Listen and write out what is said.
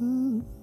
Mm.